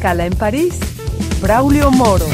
Escala en París, Braulio Moro.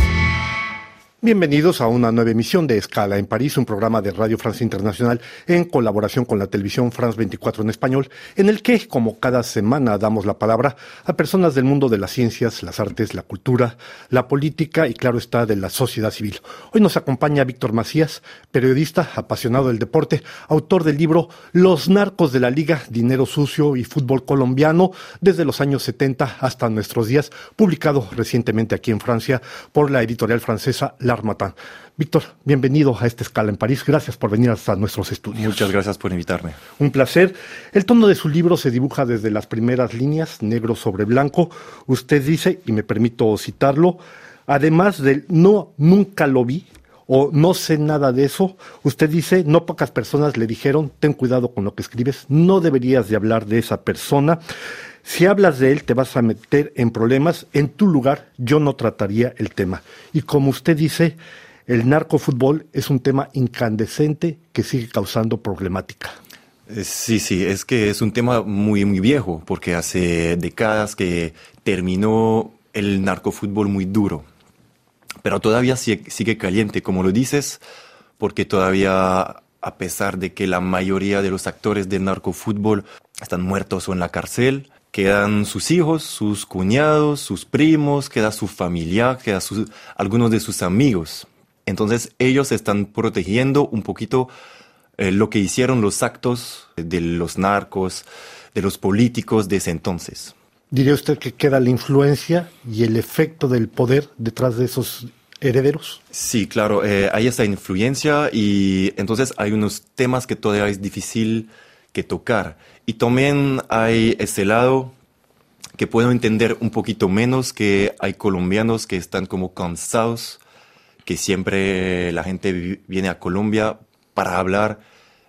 Bienvenidos a una nueva emisión de Escala en París, un programa de Radio France Internacional en colaboración con la televisión France 24 en español, en el que, como cada semana, damos la palabra a personas del mundo de las ciencias, las artes, la cultura, la política y, claro está, de la sociedad civil. Hoy nos acompaña Víctor Macías, periodista, apasionado del deporte, autor del libro Los narcos de la Liga, Dinero Sucio y Fútbol Colombiano, desde los años 70 hasta nuestros días, publicado recientemente aquí en Francia por la editorial francesa La Víctor, bienvenido a esta escala en París. Gracias por venir hasta nuestros estudios. Muchas gracias por invitarme. Un placer. El tono de su libro se dibuja desde las primeras líneas, negro sobre blanco. Usted dice, y me permito citarlo, además del no, nunca lo vi, o no sé nada de eso, usted dice, no pocas personas le dijeron, ten cuidado con lo que escribes, no deberías de hablar de esa persona. Si hablas de él, te vas a meter en problemas. En tu lugar, yo no trataría el tema. Y como usted dice, el narcofútbol es un tema incandescente que sigue causando problemática. Eh, sí, sí, es que es un tema muy, muy viejo, porque hace décadas que terminó el narcofútbol muy duro. Pero todavía sigue caliente, como lo dices, porque todavía, a pesar de que la mayoría de los actores del narcofútbol están muertos o en la cárcel, quedan sus hijos, sus cuñados, sus primos, queda su familia, queda algunos de sus amigos. Entonces ellos están protegiendo un poquito eh, lo que hicieron los actos de los narcos, de los políticos de ese entonces. ¿Diría usted que queda la influencia y el efecto del poder detrás de esos herederos? Sí, claro, eh, hay esa influencia y entonces hay unos temas que todavía es difícil que tocar. Y también hay ese lado que puedo entender un poquito menos, que hay colombianos que están como cansados, que siempre la gente viene a Colombia para hablar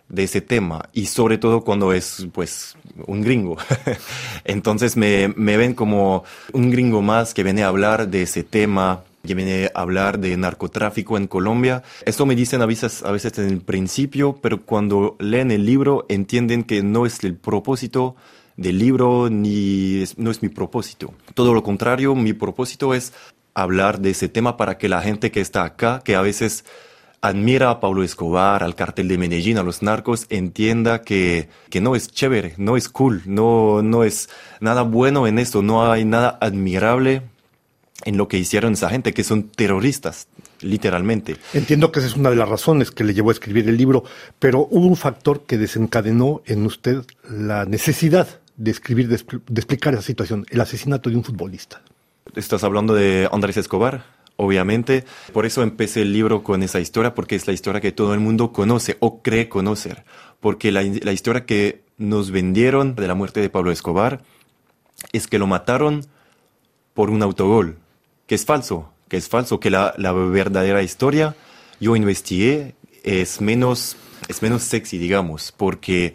de ese tema y sobre todo cuando es pues un gringo. Entonces me, me, ven como un gringo más que viene a hablar de ese tema viene a hablar de narcotráfico en Colombia. Esto me dicen a veces, a veces en el principio, pero cuando leen el libro entienden que no es el propósito del libro ni no es mi propósito. Todo lo contrario, mi propósito es hablar de ese tema para que la gente que está acá, que a veces admira a Pablo Escobar, al cartel de Medellín, a los narcos, entienda que, que no es chévere, no es cool, no, no es nada bueno en esto, no hay nada admirable en lo que hicieron esa gente, que son terroristas, literalmente. Entiendo que esa es una de las razones que le llevó a escribir el libro, pero hubo un factor que desencadenó en usted la necesidad de escribir, de, explicar esa situación, el asesinato de un futbolista. Estás hablando de Andrés Escobar, obviamente. Por eso empecé el libro con esa historia, porque es la historia que todo el mundo conoce o cree conocer. Porque la, la historia que nos vendieron de la muerte de Pablo Escobar es que lo mataron por un autogol que es falso, que es falso, que la, la verdadera historia, yo investigué, es menos, es menos sexy, digamos, porque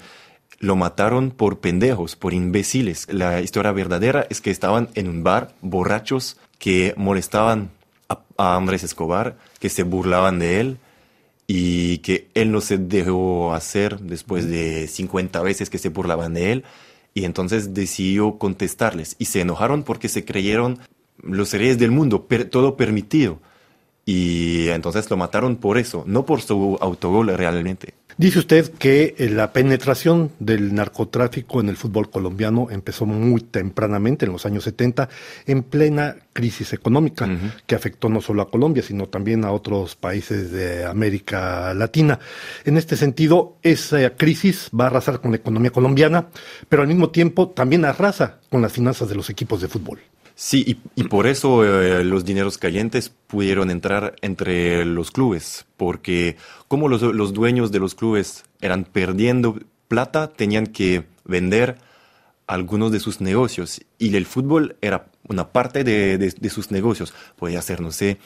lo mataron por pendejos, por imbéciles. La historia verdadera es que estaban en un bar borrachos que molestaban a, a, Andrés Escobar, que se burlaban de él y que él no se dejó hacer después de 50 veces que se burlaban de él. Y entonces decidió contestarles y se enojaron porque se creyeron los reyes del mundo, todo permitido. Y entonces lo mataron por eso, no por su autogol realmente. Dice usted que eh, la penetración del narcotráfico en el fútbol colombiano empezó muy tempranamente, en los años 70, en plena crisis económica, que afectó no solo a Colombia, sino también a otros países de América Latina. En este sentido, esa crisis va a arrasar con la economía colombiana, pero al mismo tiempo también arrasa con las finanzas de los equipos de fútbol. Sí, y, por eso eh, los dineros calientes pudieron entrar entre los clubes, porque como los, los, dueños de los clubes eran perdiendo plata, tenían que vender algunos de sus negocios y el fútbol era una parte de, de, sus negocios. Podía ser, no sé,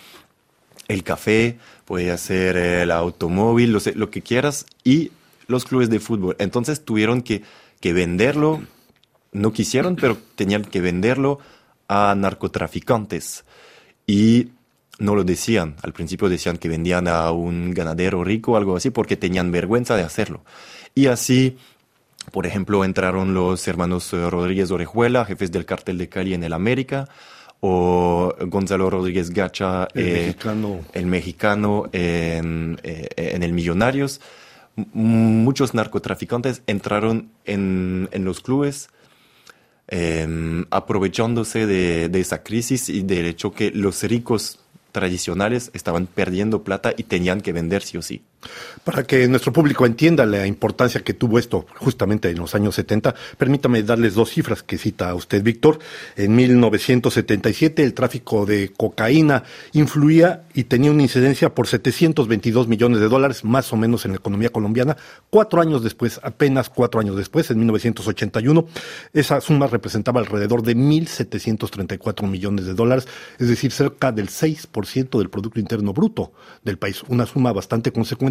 el café, podía ser el automóvil, lo, lo que quieras, y los clubes de fútbol. Entonces tuvieron que, que venderlo, no quisieron, pero tenían que venderlo a narcotraficantes y no lo decían. Al principio decían que vendían a un ganadero rico o algo así porque tenían vergüenza de hacerlo. Y así, por ejemplo, entraron los hermanos Rodríguez Orejuela, jefes del cartel de Cali en el América, o Gonzalo Rodríguez Gacha, el mexicano, el mexicano en, en el Millonarios. muchos narcotraficantes entraron en, en los clubes eh, aprovechándose de, de, esa crisis y del hecho que los ricos tradicionales estaban perdiendo plata y tenían que vender sí o sí. Para que nuestro público entienda la importancia que tuvo esto justamente en los años 70, permítame darles dos cifras que cita usted, Víctor. En 1977 el tráfico de cocaína influía y tenía una incidencia por 722 millones de dólares, más o menos en la economía colombiana. Cuatro años después, apenas cuatro años después, en 1981, esa suma representaba alrededor de 1.734 millones de dólares, es decir, cerca del 6% del Producto Interno Bruto del país, una suma bastante consecuente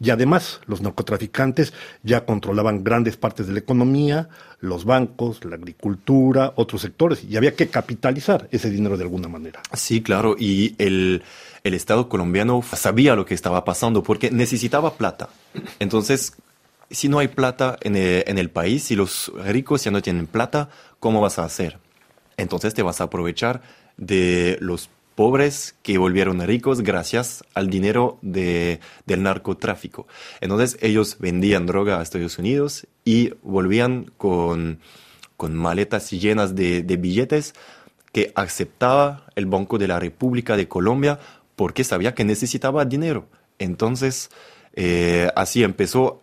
y además los narcotraficantes ya controlaban grandes partes de la economía, los bancos, la agricultura, otros sectores, y había que capitalizar ese dinero de alguna manera. Sí, claro, y el, el Estado colombiano sabía lo que estaba pasando porque necesitaba plata. Entonces, si no hay plata en el, en el país, si los ricos ya no tienen plata, ¿cómo vas a hacer? Entonces te vas a aprovechar de los pobres que volvieron ricos gracias al dinero de, del narcotráfico. Entonces ellos vendían droga a Estados Unidos y volvían con, con maletas llenas de, de billetes que aceptaba el Banco de la República de Colombia porque sabía que necesitaba dinero. Entonces, eh, así empezó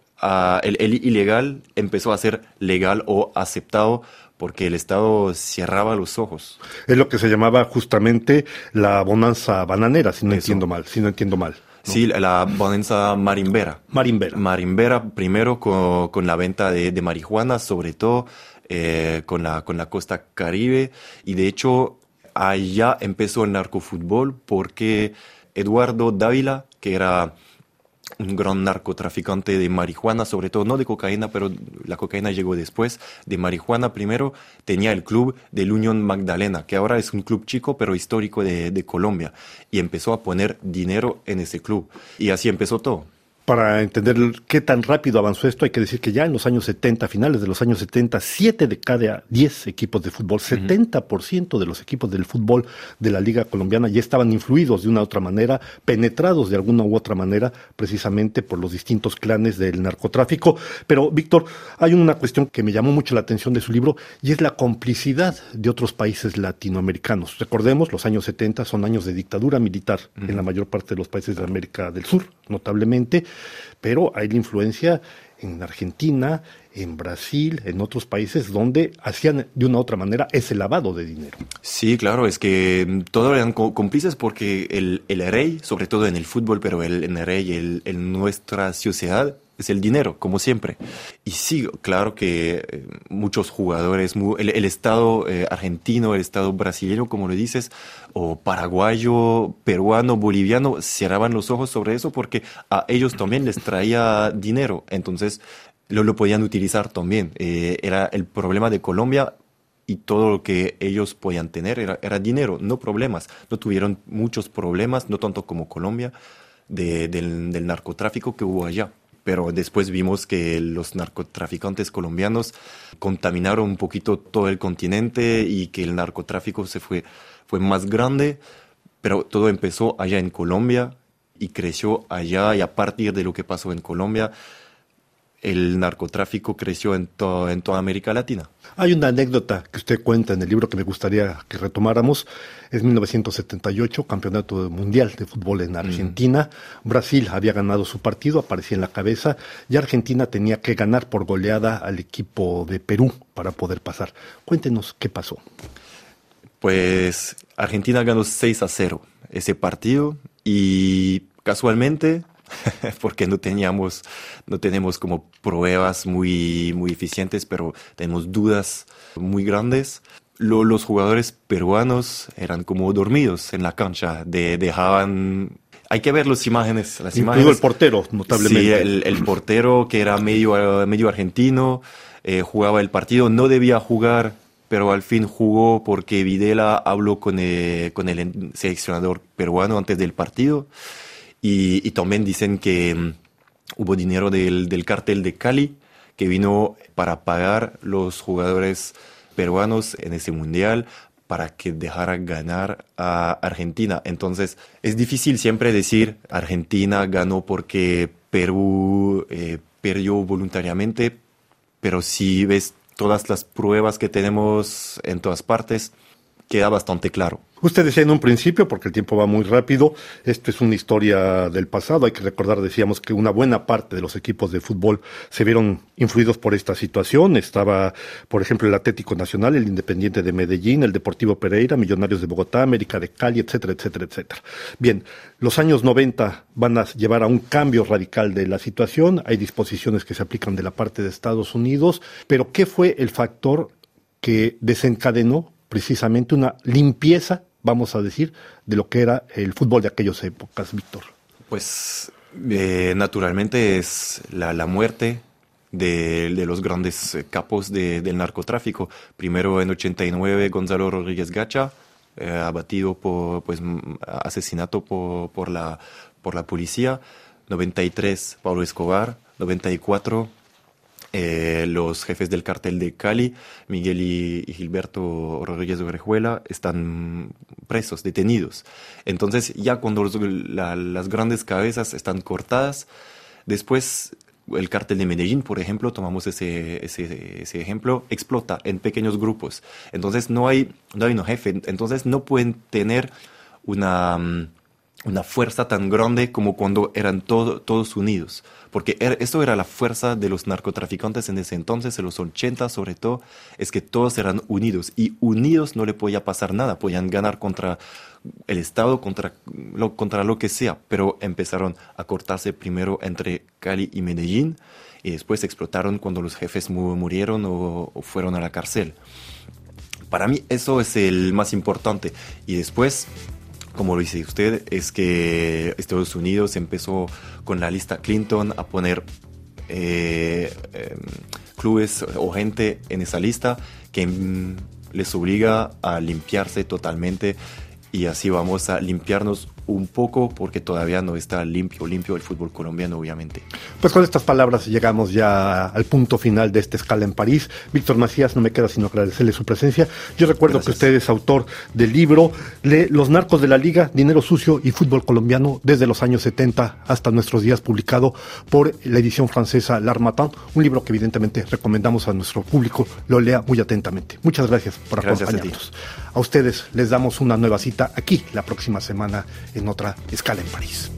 el, el, ilegal empezó a ser legal o aceptado porque el Estado cerraba los ojos. Es lo que se llamaba justamente la bonanza bananera, si no entiendo mal, si no entiendo mal. Sí, la bonanza marimbera. Marimbera. Marimbera, primero con, con la venta de, de, marihuana, sobre todo eh, con, la, con la costa caribe. Y de hecho, allá empezó el narcofútbol porque Eduardo Dávila, que era un gran narcotraficante de marihuana, sobre todo no de cocaína, pero la cocaína llegó después, de marihuana primero, tenía el club del Unión Magdalena, que ahora es un club chico pero histórico de, de Colombia, y empezó a poner dinero en ese club. Y así empezó todo para entender qué tan rápido avanzó esto, hay que decir que ya en los años 70, finales de los años 70, siete de cada diez equipos de fútbol, 70% de los equipos del fútbol de la Liga Colombiana ya estaban influidos de una u otra manera, penetrados de alguna u otra manera, precisamente por los distintos clanes del narcotráfico. Pero, Víctor, hay una cuestión que me llamó mucho la atención de su libro y es la complicidad de otros países latinoamericanos. Recordemos, los años 70 son años de dictadura militar en la mayor parte de los países de América del Sur, notablemente pero hay la influencia en Argentina, en Brasil, en otros países donde hacían de una u otra manera ese lavado de dinero. Sí, claro, es que todos eran cómplices porque el, el rey, sobre todo en el fútbol, pero el, el rey en nuestra sociedad es el dinero, como siempre. Y sí, claro que eh, muchos jugadores, el, Estado eh, argentino, el Estado brasileño, como lo dices, o paraguayo, peruano, boliviano, cerraban los ojos sobre eso porque a ellos también les traía dinero. Entonces, lo, lo podían utilizar también. Eh, era el problema de Colombia y todo lo que ellos podían tener era, era, dinero, no problemas. No tuvieron muchos problemas, no tanto como Colombia, de, del, del narcotráfico que hubo allá pero después vimos que los narcotraficantes colombianos contaminaron un poquito todo el continente y que el narcotráfico se fue, fue más grande, pero todo empezó allá en Colombia y creció allá y a partir de lo que pasó en Colombia, el narcotráfico creció en, to en toda América Latina. Hay una anécdota que usted cuenta en el libro que me gustaría que retomáramos. Es 1978, Campeonato Mundial de Fútbol en Argentina. Mm. Brasil había ganado su partido, aparecía en la cabeza, y Argentina tenía que ganar por goleada al equipo de Perú para poder pasar. Cuéntenos qué pasó. Pues Argentina ganó 6 a 0 ese partido y casualmente porque no teníamos, no tenemos como pruebas muy, muy eficientes, pero tenemos dudas muy grandes. Lo, los jugadores peruanos eran como dormidos en la cancha, de, dejaban hay que ver las imágenes. Las Incluido imágenes. el portero, notablemente. Sí, el, el portero que era medio, medio argentino, eh, jugaba el partido, no debía jugar, pero al fin jugó porque Videla habló con el, con el seleccionador peruano antes del partido. Y, y también dicen que um, hubo dinero del, del cartel de Cali que vino para pagar los jugadores peruanos en ese mundial, para que dejara ganar a Argentina. Entonces, es difícil siempre decir Argentina ganó porque Perú eh, perdió voluntariamente, pero si ves todas las pruebas que tenemos en todas partes, queda bastante claro. Usted decía en un principio, porque el tiempo va muy rápido, esto es una historia del pasado, hay que recordar, decíamos que una buena parte de los equipos de fútbol se vieron influidos por esta situación. Estaba, por ejemplo, el Atlético Nacional, el Independiente de Medellín, el Deportivo Pereira, Millonarios de Bogotá, América de Cali, etcétera, etcétera, etcétera. Bien, los años 90 van a llevar a un cambio radical de la situación, hay disposiciones que se aplican de la parte de Estados Unidos, pero ¿qué fue el factor que desencadenó precisamente una limpieza vamos a decir, de lo que era el fútbol de aquellas épocas, Víctor? Pues eh, naturalmente es la, muerte de, los grandes eh, capos del narcotráfico. Primero en 89 Gonzalo Rodríguez Gacha, eh, abatido por pues, asesinato por, por, la, por la policía. 93 Pablo Escobar. 94 eh, los jefes del cartel de Cali, Miguel y, Gilberto Rodríguez Orejuela, están presos, detenidos. Entonces, ya cuando las grandes cabezas están cortadas, después el cartel de Medellín, por ejemplo, tomamos ese, ese, ese, ejemplo, explota en pequeños grupos. Entonces, no hay, no hay un jefe. Entonces, no pueden tener una mm, una fuerza tan grande como cuando eran todos unidos. Porque er, esto era la fuerza de los narcotraficantes en ese entonces, en los 80 sobre todo, es que todos eran unidos. Y unidos no le podía pasar nada, podían ganar contra el Estado, contra lo, contra lo que sea. Pero empezaron a cortarse primero entre Cali y Medellín y después explotaron cuando los jefes murieron o fueron a la cárcel. Para mí eso es el más importante. Y después como lo dice usted, es que Estados Unidos empezó con la lista Clinton a poner eh, em, clubes o gente en esa lista que mm, les obliga a limpiarse totalmente y así vamos a limpiarnos un poco porque todavía no está limpio, limpio el fútbol colombiano, obviamente. Pues con estas palabras llegamos ya al punto final de esta escala en París. Víctor Macías, no me queda sino agradecerle su presencia. Yo recuerdo que usted es autor del libro Los narcos de la liga, dinero sucio y fútbol colombiano desde los años 70 hasta nuestros días, publicado por la edición francesa L'Armatan, un libro que evidentemente recomendamos a nuestro público lo lea muy atentamente. Muchas gracias por acompañarnos. A, a ustedes les damos una nueva cita aquí la próxima semana en otra escala en París.